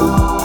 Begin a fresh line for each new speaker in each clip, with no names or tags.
Oh.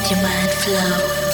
Let your mind flow.